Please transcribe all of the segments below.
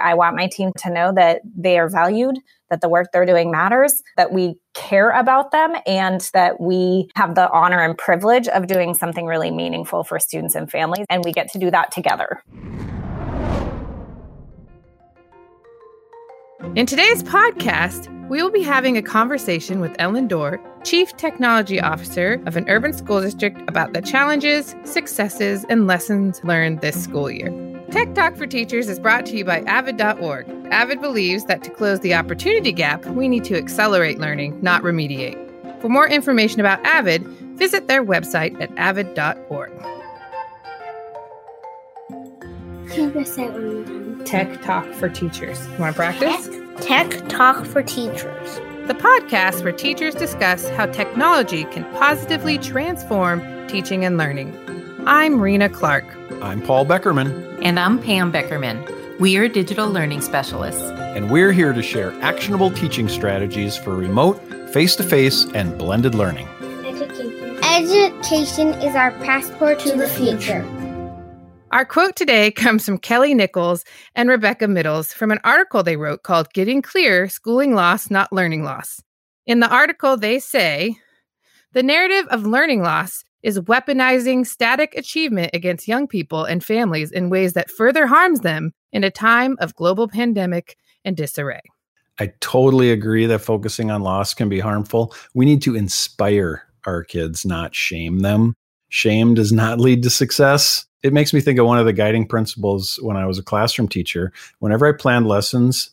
I want my team to know that they are valued, that the work they're doing matters, that we care about them, and that we have the honor and privilege of doing something really meaningful for students and families. And we get to do that together. In today's podcast, we will be having a conversation with Ellen Dorr, Chief Technology Officer of an urban school district, about the challenges, successes, and lessons learned this school year. Tech Talk for Teachers is brought to you by Avid.org. Avid believes that to close the opportunity gap, we need to accelerate learning, not remediate. For more information about Avid, visit their website at avid.org. Tech Talk for Teachers. You want to practice? Tech Talk for Teachers. The podcast where teachers discuss how technology can positively transform teaching and learning. I'm Rena Clark. I'm Paul Beckerman. And I'm Pam Beckerman. We are digital learning specialists. And we're here to share actionable teaching strategies for remote, face to face, and blended learning. Education. Education is our passport to, to the future. Our quote today comes from Kelly Nichols and Rebecca Middles from an article they wrote called Getting Clear Schooling Loss, Not Learning Loss. In the article, they say the narrative of learning loss is weaponizing static achievement against young people and families in ways that further harms them in a time of global pandemic and disarray. I totally agree that focusing on loss can be harmful. We need to inspire our kids, not shame them. Shame does not lead to success it makes me think of one of the guiding principles when I was a classroom teacher. Whenever I planned lessons,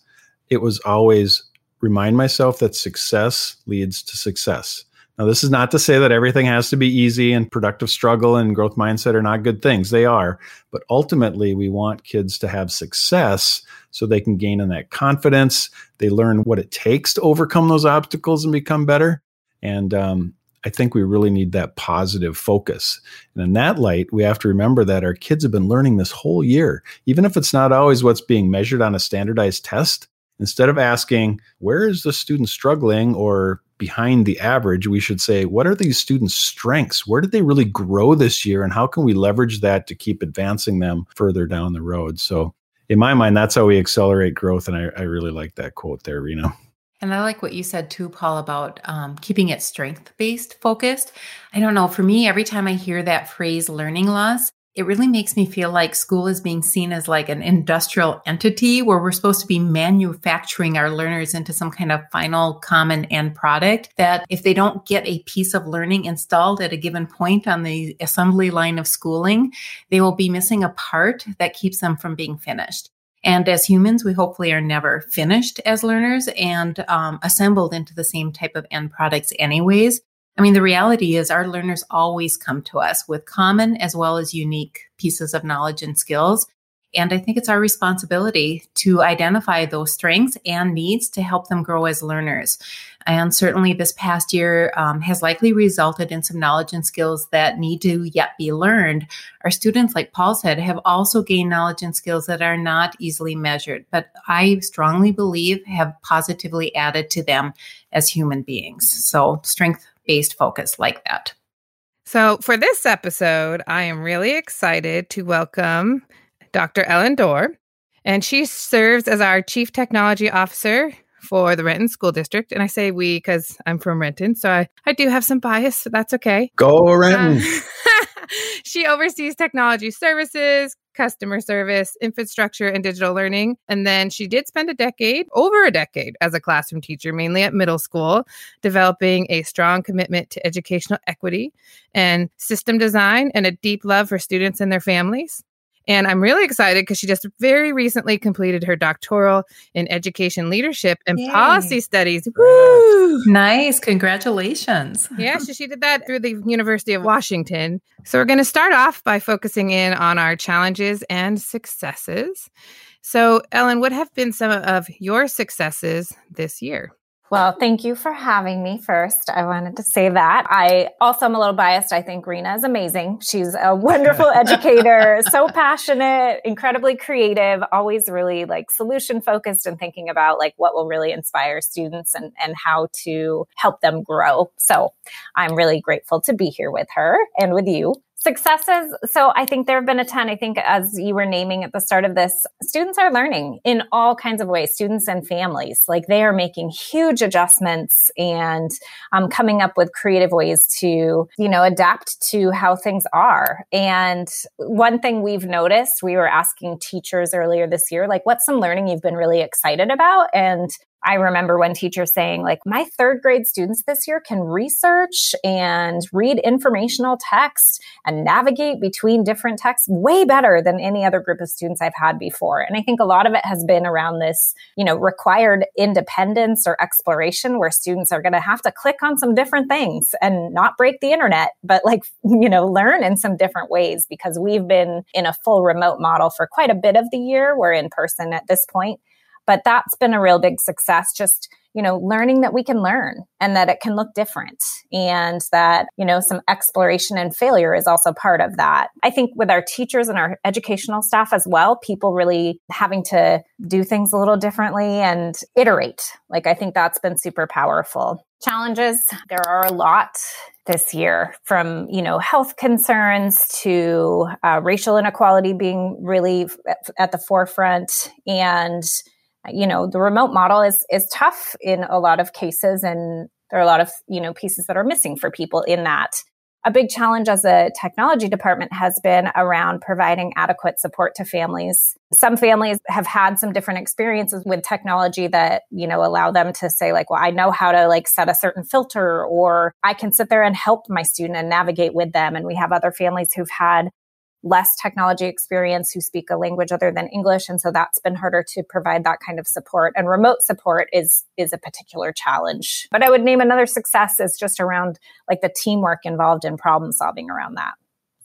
it was always remind myself that success leads to success. Now, this is not to say that everything has to be easy and productive struggle and growth mindset are not good things. They are. But ultimately, we want kids to have success so they can gain in that confidence. They learn what it takes to overcome those obstacles and become better. And um, I think we really need that positive focus. And in that light, we have to remember that our kids have been learning this whole year, even if it's not always what's being measured on a standardized test. Instead of asking, where is the student struggling or behind the average, we should say, what are these students' strengths? Where did they really grow this year? And how can we leverage that to keep advancing them further down the road? So, in my mind, that's how we accelerate growth. And I, I really like that quote there, Rena. And I like what you said too, Paul, about um, keeping it strength based focused. I don't know. For me, every time I hear that phrase learning loss, it really makes me feel like school is being seen as like an industrial entity where we're supposed to be manufacturing our learners into some kind of final common end product that if they don't get a piece of learning installed at a given point on the assembly line of schooling, they will be missing a part that keeps them from being finished. And as humans, we hopefully are never finished as learners and um, assembled into the same type of end products, anyways. I mean, the reality is our learners always come to us with common as well as unique pieces of knowledge and skills. And I think it's our responsibility to identify those strengths and needs to help them grow as learners. And certainly, this past year um, has likely resulted in some knowledge and skills that need to yet be learned. Our students, like Paul said, have also gained knowledge and skills that are not easily measured, but I strongly believe have positively added to them as human beings. So, strength based focus like that. So, for this episode, I am really excited to welcome Dr. Ellen Dorr, and she serves as our Chief Technology Officer for the Renton School District. And I say we because I'm from Renton, so I, I do have some bias, so that's okay. Go Renton. Uh, she oversees technology services, customer service, infrastructure, and digital learning. And then she did spend a decade, over a decade, as a classroom teacher, mainly at middle school, developing a strong commitment to educational equity and system design and a deep love for students and their families. And I'm really excited because she just very recently completed her doctoral in education leadership and Yay. policy studies. Woo! Nice. Congratulations. yeah, so she did that through the University of Washington. So we're going to start off by focusing in on our challenges and successes. So, Ellen, what have been some of your successes this year? Well, thank you for having me first. I wanted to say that. I also am a little biased. I think Rena is amazing. She's a wonderful educator, so passionate, incredibly creative, always really like solution focused and thinking about like what will really inspire students and, and how to help them grow. So I'm really grateful to be here with her and with you. Successes. So I think there have been a ton. I think as you were naming at the start of this, students are learning in all kinds of ways, students and families. Like they are making huge adjustments and um, coming up with creative ways to, you know, adapt to how things are. And one thing we've noticed, we were asking teachers earlier this year, like, what's some learning you've been really excited about? And I remember one teacher saying, like, my third grade students this year can research and read informational text and navigate between different texts way better than any other group of students I've had before. And I think a lot of it has been around this, you know, required independence or exploration where students are going to have to click on some different things and not break the internet, but like, you know, learn in some different ways because we've been in a full remote model for quite a bit of the year. We're in person at this point. But that's been a real big success. Just, you know, learning that we can learn and that it can look different and that, you know, some exploration and failure is also part of that. I think with our teachers and our educational staff as well, people really having to do things a little differently and iterate. Like, I think that's been super powerful. Challenges, there are a lot this year from you know health concerns to uh, racial inequality being really at the forefront and you know the remote model is is tough in a lot of cases and there are a lot of you know pieces that are missing for people in that. A big challenge as a technology department has been around providing adequate support to families. Some families have had some different experiences with technology that you know allow them to say like well i know how to like set a certain filter or i can sit there and help my student and navigate with them and we have other families who've had less technology experience who speak a language other than English. And so that's been harder to provide that kind of support. And remote support is is a particular challenge. But I would name another success is just around like the teamwork involved in problem solving around that.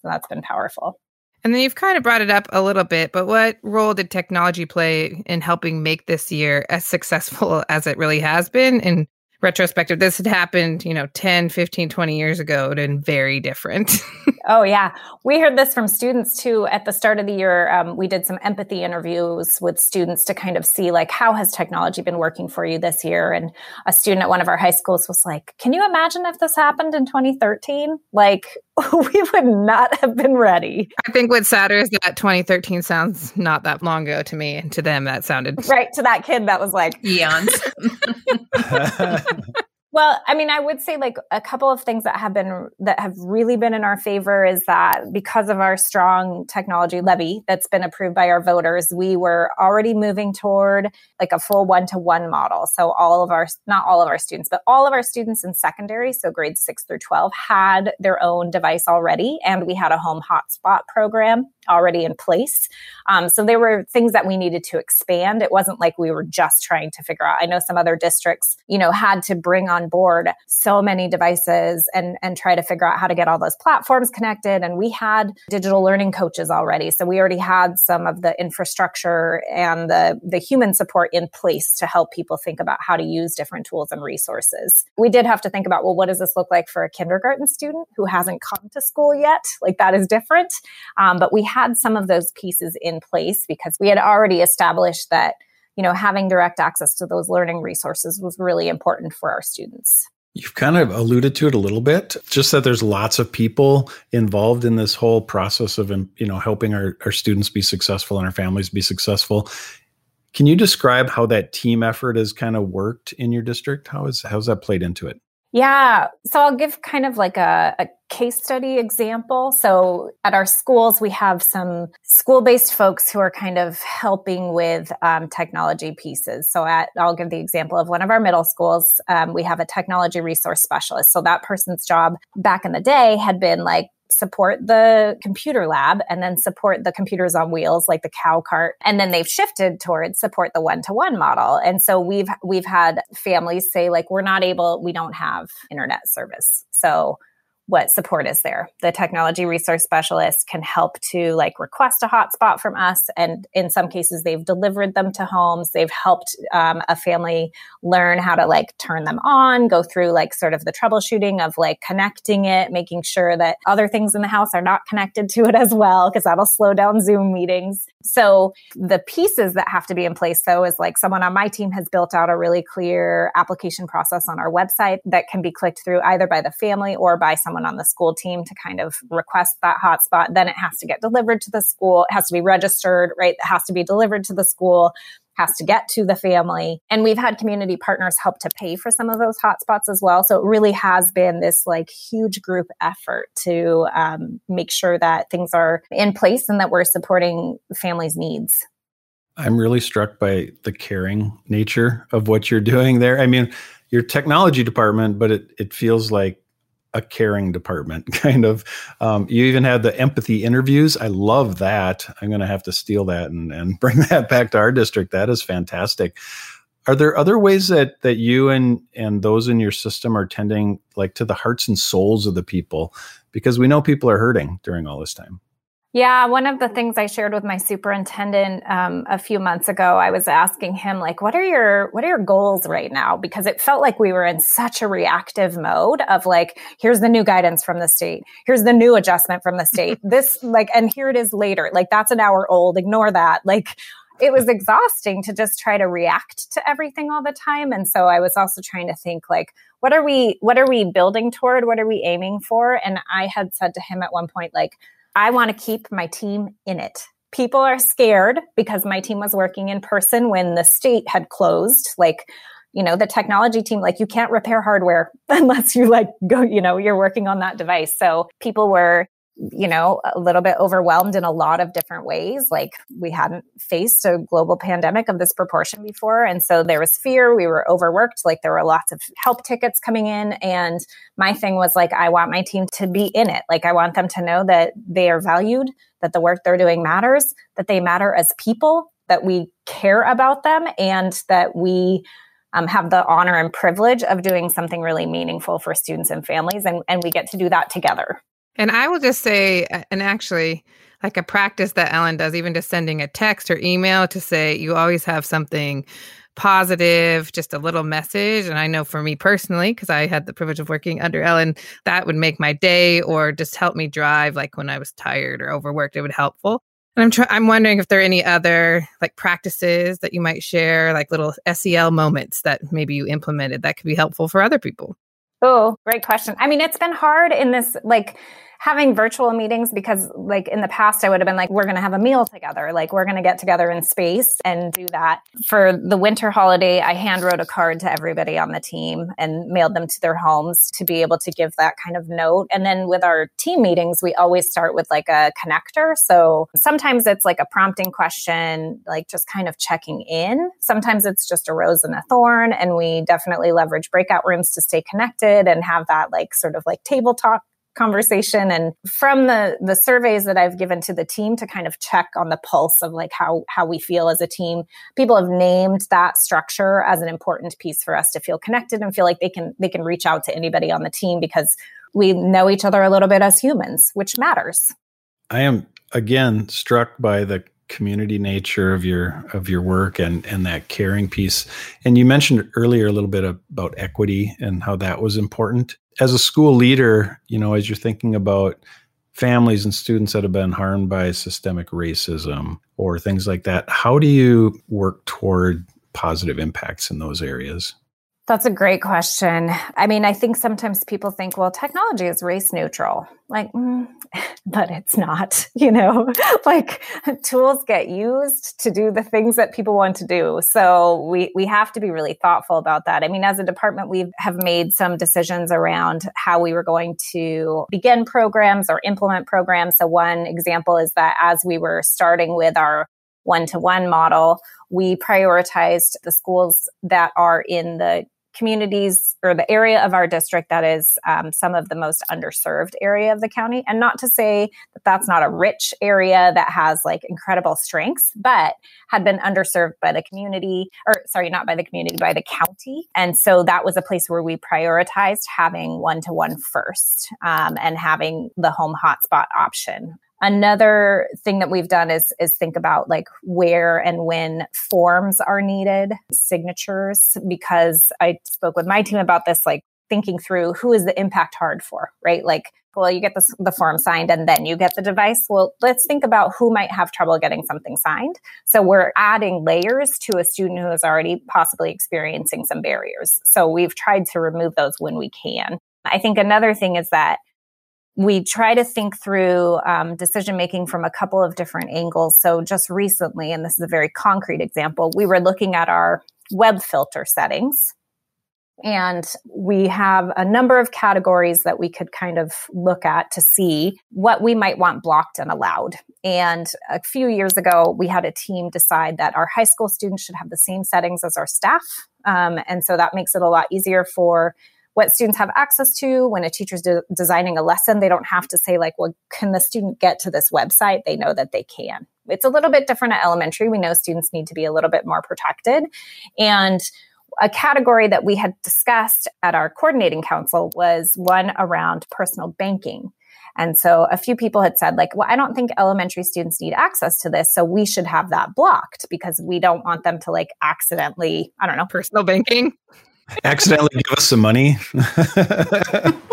So that's been powerful. And then you've kind of brought it up a little bit, but what role did technology play in helping make this year as successful as it really has been? And retrospective this had happened you know 10 15 20 years ago it been very different. Oh yeah. We heard this from students too. At the start of the year um, we did some empathy interviews with students to kind of see like how has technology been working for you this year? And a student at one of our high schools was like can you imagine if this happened in 2013 like we would not have been ready. I think what's sadder is that 2013 sounds not that long ago to me, and to them that sounded right to that kid that was like eons. Well, I mean, I would say like a couple of things that have been that have really been in our favor is that because of our strong technology levy that's been approved by our voters, we were already moving toward like a full one-to-one model. So all of our not all of our students, but all of our students in secondary, so grades 6 through 12 had their own device already and we had a home hotspot program already in place. Um, so there were things that we needed to expand. It wasn't like we were just trying to figure out. I know some other districts, you know, had to bring on board so many devices and and try to figure out how to get all those platforms connected. And we had digital learning coaches already, so we already had some of the infrastructure and the the human support in place to help people think about how to use different tools and resources. We did have to think about well, what does this look like for a kindergarten student who hasn't come to school yet? Like that is different, um, but we had some of those pieces in place because we had already established that you know having direct access to those learning resources was really important for our students You've kind of alluded to it a little bit, just that there's lots of people involved in this whole process of, you know, helping our, our students be successful and our families be successful. Can you describe how that team effort has kind of worked in your district? How is how's that played into it? Yeah. So I'll give kind of like a, a, case study example. So at our schools, we have some school based folks who are kind of helping with um, technology pieces. So at, I'll give the example of one of our middle schools. Um, we have a technology resource specialist. So that person's job back in the day had been like support the computer lab and then support the computers on wheels like the cow cart. And then they've shifted towards support the one-to-one model. And so we've we've had families say like we're not able we don't have internet service. So what support is there. The technology resource specialist can help to like request a hotspot from us. And in some cases, they've delivered them to homes. They've helped um, a family learn how to like turn them on, go through like sort of the troubleshooting of like connecting it, making sure that other things in the house are not connected to it as well, because that'll slow down Zoom meetings. So the pieces that have to be in place though is like someone on my team has built out a really clear application process on our website that can be clicked through either by the family or by someone someone on the school team to kind of request that hotspot. Then it has to get delivered to the school. It has to be registered, right? It has to be delivered to the school has to get to the family. And we've had community partners help to pay for some of those hotspots as well. So it really has been this like huge group effort to um, make sure that things are in place and that we're supporting families' needs. I'm really struck by the caring nature of what you're doing there. I mean, your technology department, but it, it feels like a caring department kind of. Um, you even had the empathy interviews. I love that. I'm going to have to steal that and, and bring that back to our district. That is fantastic. Are there other ways that that you and and those in your system are tending like to the hearts and souls of the people? Because we know people are hurting during all this time yeah, one of the things I shared with my superintendent um, a few months ago, I was asking him like, "What are your what are your goals right now?" Because it felt like we were in such a reactive mode of like, "Here's the new guidance from the state. Here's the new adjustment from the state. This like, and here it is later. Like that's an hour old. Ignore that." Like, it was exhausting to just try to react to everything all the time, and so I was also trying to think like, what are we what are we building toward? What are we aiming for? And I had said to him at one point like I want to keep my team in it. People are scared because my team was working in person when the state had closed. Like, you know, the technology team, like, you can't repair hardware unless you like go, you know, you're working on that device. So people were you know, a little bit overwhelmed in a lot of different ways. Like we hadn't faced a global pandemic of this proportion before. And so there was fear. We were overworked. Like there were lots of help tickets coming in. And my thing was like, I want my team to be in it. Like I want them to know that they are valued, that the work they're doing matters, that they matter as people, that we care about them, and that we um, have the honor and privilege of doing something really meaningful for students and families. And, and we get to do that together. And I will just say, and actually, like a practice that Ellen does, even just sending a text or email to say you always have something positive, just a little message. And I know for me personally, because I had the privilege of working under Ellen, that would make my day or just help me drive. Like when I was tired or overworked, it would helpful. And I'm trying. I'm wondering if there are any other like practices that you might share, like little SEL moments that maybe you implemented that could be helpful for other people. Oh, great question. I mean, it's been hard in this, like, having virtual meetings because like in the past I would have been like we're going to have a meal together. Like we're going to get together in space and do that. For the winter holiday I hand wrote a card to everybody on the team and mailed them to their homes to be able to give that kind of note. And then with our team meetings we always start with like a connector. So sometimes it's like a prompting question like just kind of checking in. Sometimes it's just a rose and a thorn and we definitely leverage breakout rooms to stay connected and have that like sort of like table talk conversation. And from the the surveys that I've given to the team to kind of check on the pulse of like how how we feel as a team people have named that structure as an important piece for us to feel connected and feel like they can they can reach out to anybody on the team because we know each other a little bit as humans which matters. I am again struck by the community nature of your of your work and and that caring piece. And you mentioned earlier a little bit about equity and how that was important as a school leader, you know, as you're thinking about families and students that have been harmed by systemic racism or things like that, how do you work toward positive impacts in those areas? That's a great question. I mean, I think sometimes people think, well, technology is race neutral. Like, mm, but it's not, you know, like tools get used to do the things that people want to do. So we, we have to be really thoughtful about that. I mean, as a department, we have made some decisions around how we were going to begin programs or implement programs. So one example is that as we were starting with our one to one model, we prioritized the schools that are in the communities or the area of our district that is um, some of the most underserved area of the county. And not to say that that's not a rich area that has like incredible strengths, but had been underserved by the community, or sorry, not by the community, by the county. And so that was a place where we prioritized having one to one first um, and having the home hotspot option Another thing that we've done is is think about like where and when forms are needed, signatures, because I spoke with my team about this, like thinking through who is the impact hard for, right? Like, well, you get the, the form signed and then you get the device. Well, let's think about who might have trouble getting something signed. So we're adding layers to a student who is already possibly experiencing some barriers. So we've tried to remove those when we can. I think another thing is that we try to think through um, decision making from a couple of different angles. So, just recently, and this is a very concrete example, we were looking at our web filter settings. And we have a number of categories that we could kind of look at to see what we might want blocked and allowed. And a few years ago, we had a team decide that our high school students should have the same settings as our staff. Um, and so that makes it a lot easier for what students have access to. When a teacher's de- designing a lesson they don't have to say like well can the student get to this website? They know that they can. It's a little bit different at elementary. We know students need to be a little bit more protected. And a category that we had discussed at our coordinating council was one around personal banking. And so a few people had said, like, well, I don't think elementary students need access to this. So we should have that blocked because we don't want them to like accidentally, I don't know, personal banking accidentally give us some money.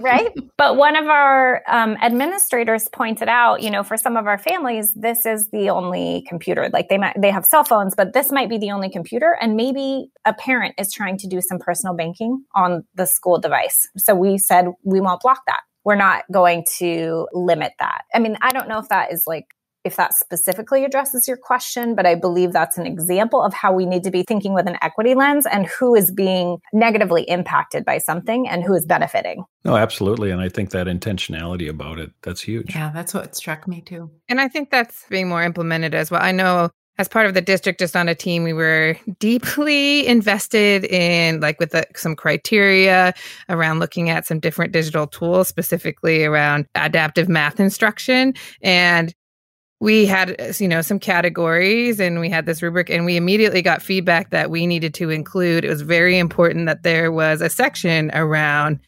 right? But one of our um, administrators pointed out, you know, for some of our families, this is the only computer. Like they might they have cell phones, but this might be the only computer, and maybe a parent is trying to do some personal banking on the school device. So we said we won't block that. We're not going to limit that. I mean, I don't know if that is like if that specifically addresses your question, but I believe that's an example of how we need to be thinking with an equity lens and who is being negatively impacted by something and who is benefiting. No, absolutely. And I think that intentionality about it, that's huge. Yeah, that's what struck me too. And I think that's being more implemented as well. I know as part of the district just on a team we were deeply invested in like with the, some criteria around looking at some different digital tools specifically around adaptive math instruction and we had you know some categories and we had this rubric and we immediately got feedback that we needed to include. It was very important that there was a section around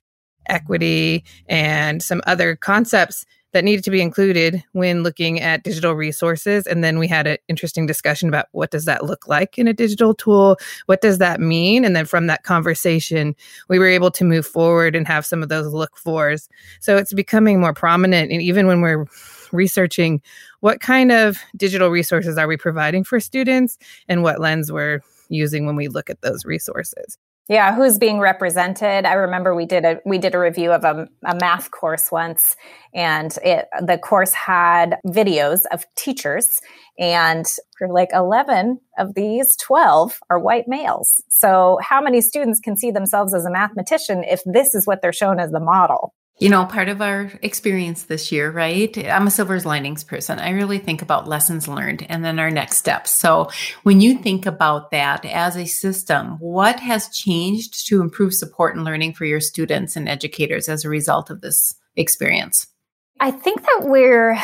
equity and some other concepts that needed to be included when looking at digital resources. And then we had an interesting discussion about what does that look like in a digital tool? What does that mean? And then from that conversation we were able to move forward and have some of those look fors. So it's becoming more prominent. And even when we're researching what kind of digital resources are we providing for students and what lens we're using when we look at those resources. Yeah, who's being represented? I remember we did a we did a review of a, a math course once, and it the course had videos of teachers, and for like eleven of these, twelve are white males. So, how many students can see themselves as a mathematician if this is what they're shown as the model? You know, part of our experience this year, right? I'm a silver's linings person. I really think about lessons learned and then our next steps. So, when you think about that as a system, what has changed to improve support and learning for your students and educators as a result of this experience? I think that we're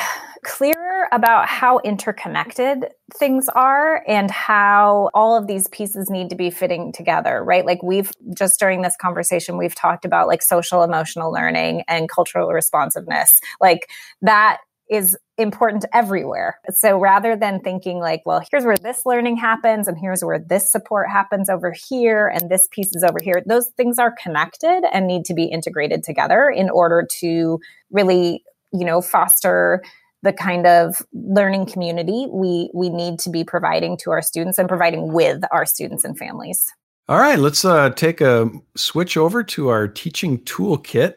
clearer about how interconnected things are and how all of these pieces need to be fitting together, right? Like we've just during this conversation, we've talked about like social emotional learning and cultural responsiveness. Like that is important everywhere. So rather than thinking like, well, here's where this learning happens and here's where this support happens over here and this piece is over here, those things are connected and need to be integrated together in order to really, you know, foster the kind of learning community we we need to be providing to our students and providing with our students and families. All right, let's uh, take a switch over to our teaching toolkit.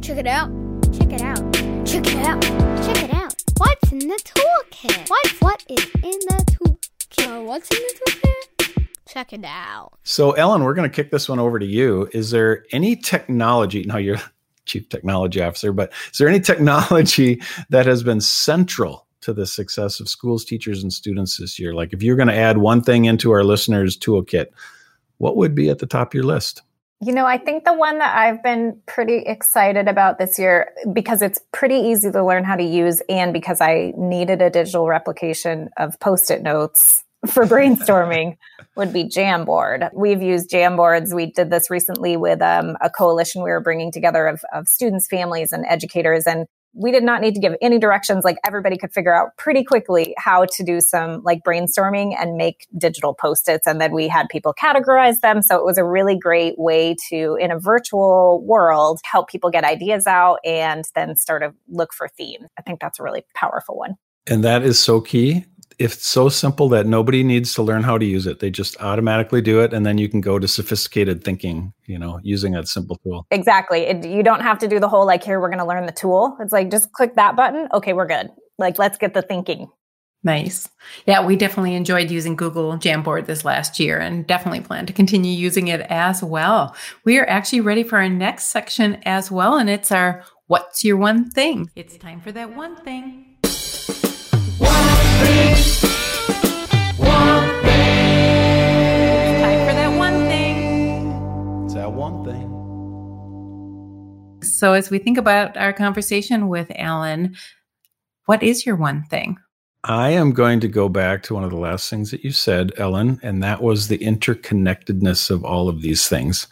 Check it out. Check it out. Check it out. Check it out. What's in the toolkit? What what is in the toolkit? what's in the toolkit? Check it out. So, Ellen, we're going to kick this one over to you. Is there any technology? Now, you're chief technology officer, but is there any technology that has been central to the success of schools, teachers, and students this year? Like if you're going to add one thing into our listeners' toolkit, what would be at the top of your list? You know, I think the one that I've been pretty excited about this year because it's pretty easy to learn how to use and because I needed a digital replication of post it notes for brainstorming would be Jamboard. We've used Jamboards. We did this recently with um, a coalition we were bringing together of, of students, families, and educators. And we did not need to give any directions. Like everybody could figure out pretty quickly how to do some like brainstorming and make digital post-its. And then we had people categorize them. So it was a really great way to, in a virtual world, help people get ideas out and then start to look for themes. I think that's a really powerful one. And that is so key it's so simple that nobody needs to learn how to use it. They just automatically do it. And then you can go to sophisticated thinking, you know, using a simple tool. Exactly. It, you don't have to do the whole like, here, we're going to learn the tool. It's like, just click that button. Okay, we're good. Like, let's get the thinking. Nice. Yeah, we definitely enjoyed using Google Jamboard this last year and definitely plan to continue using it as well. We are actually ready for our next section as well, and it's our What's Your One Thing? It's time for that one thing. So, as we think about our conversation with Alan, what is your one thing? I am going to go back to one of the last things that you said, Ellen, and that was the interconnectedness of all of these things.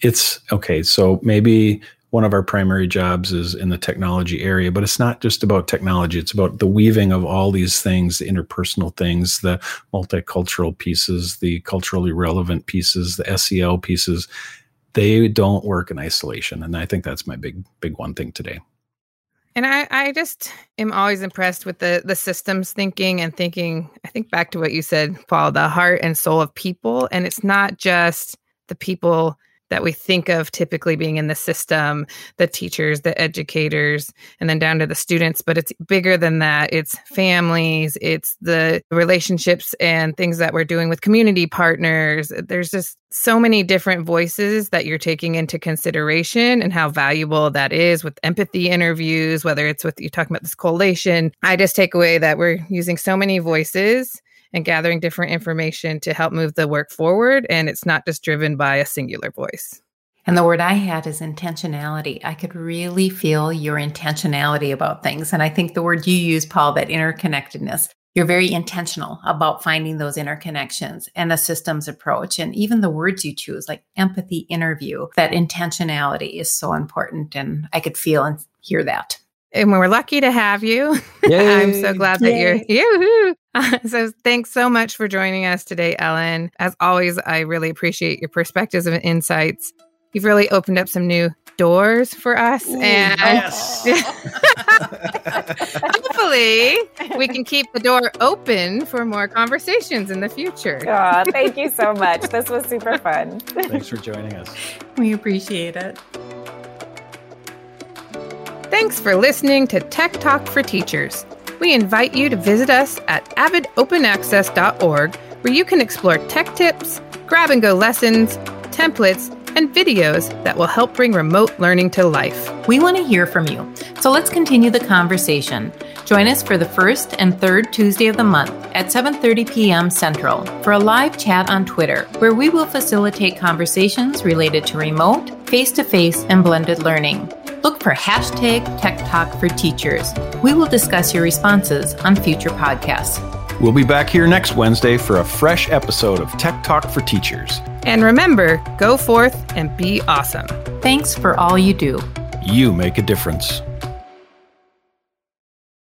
It's okay, so maybe one of our primary jobs is in the technology area, but it's not just about technology. It's about the weaving of all these things, the interpersonal things, the multicultural pieces, the culturally relevant pieces, the SEL pieces. They don't work in isolation. And I think that's my big, big one thing today. And I, I just am always impressed with the the systems thinking and thinking. I think back to what you said, Paul, the heart and soul of people. And it's not just the people that we think of typically being in the system the teachers the educators and then down to the students but it's bigger than that. It's families it's the relationships and things that we're doing with community partners. There's just so many different voices that you're taking into consideration and how valuable that is with empathy interviews whether it's with you talking about this collation. I just take away that we're using so many voices and gathering different information to help move the work forward. And it's not just driven by a singular voice. And the word I had is intentionality. I could really feel your intentionality about things. And I think the word you use, Paul, that interconnectedness, you're very intentional about finding those interconnections and a systems approach. And even the words you choose, like empathy interview, that intentionality is so important. And I could feel and hear that and we're lucky to have you. I'm so glad that Yay. you're here. so thanks so much for joining us today, Ellen. As always, I really appreciate your perspectives and insights. You've really opened up some new doors for us, Ooh, and yes. hopefully, we can keep the door open for more conversations in the future. Oh, thank you so much. This was super fun. Thanks for joining us. We appreciate it. Thanks for listening to Tech Talk for Teachers. We invite you to visit us at avidopenaccess.org where you can explore tech tips, grab and go lessons, templates, and videos that will help bring remote learning to life. We want to hear from you, so let's continue the conversation. Join us for the first and third Tuesday of the month at 7:30 p.m. Central for a live chat on Twitter where we will facilitate conversations related to remote, face-to-face, and blended learning. Look for hashtag Tech Talk for Teachers. We will discuss your responses on future podcasts. We'll be back here next Wednesday for a fresh episode of Tech Talk for Teachers. And remember, go forth and be awesome. Thanks for all you do. You make a difference.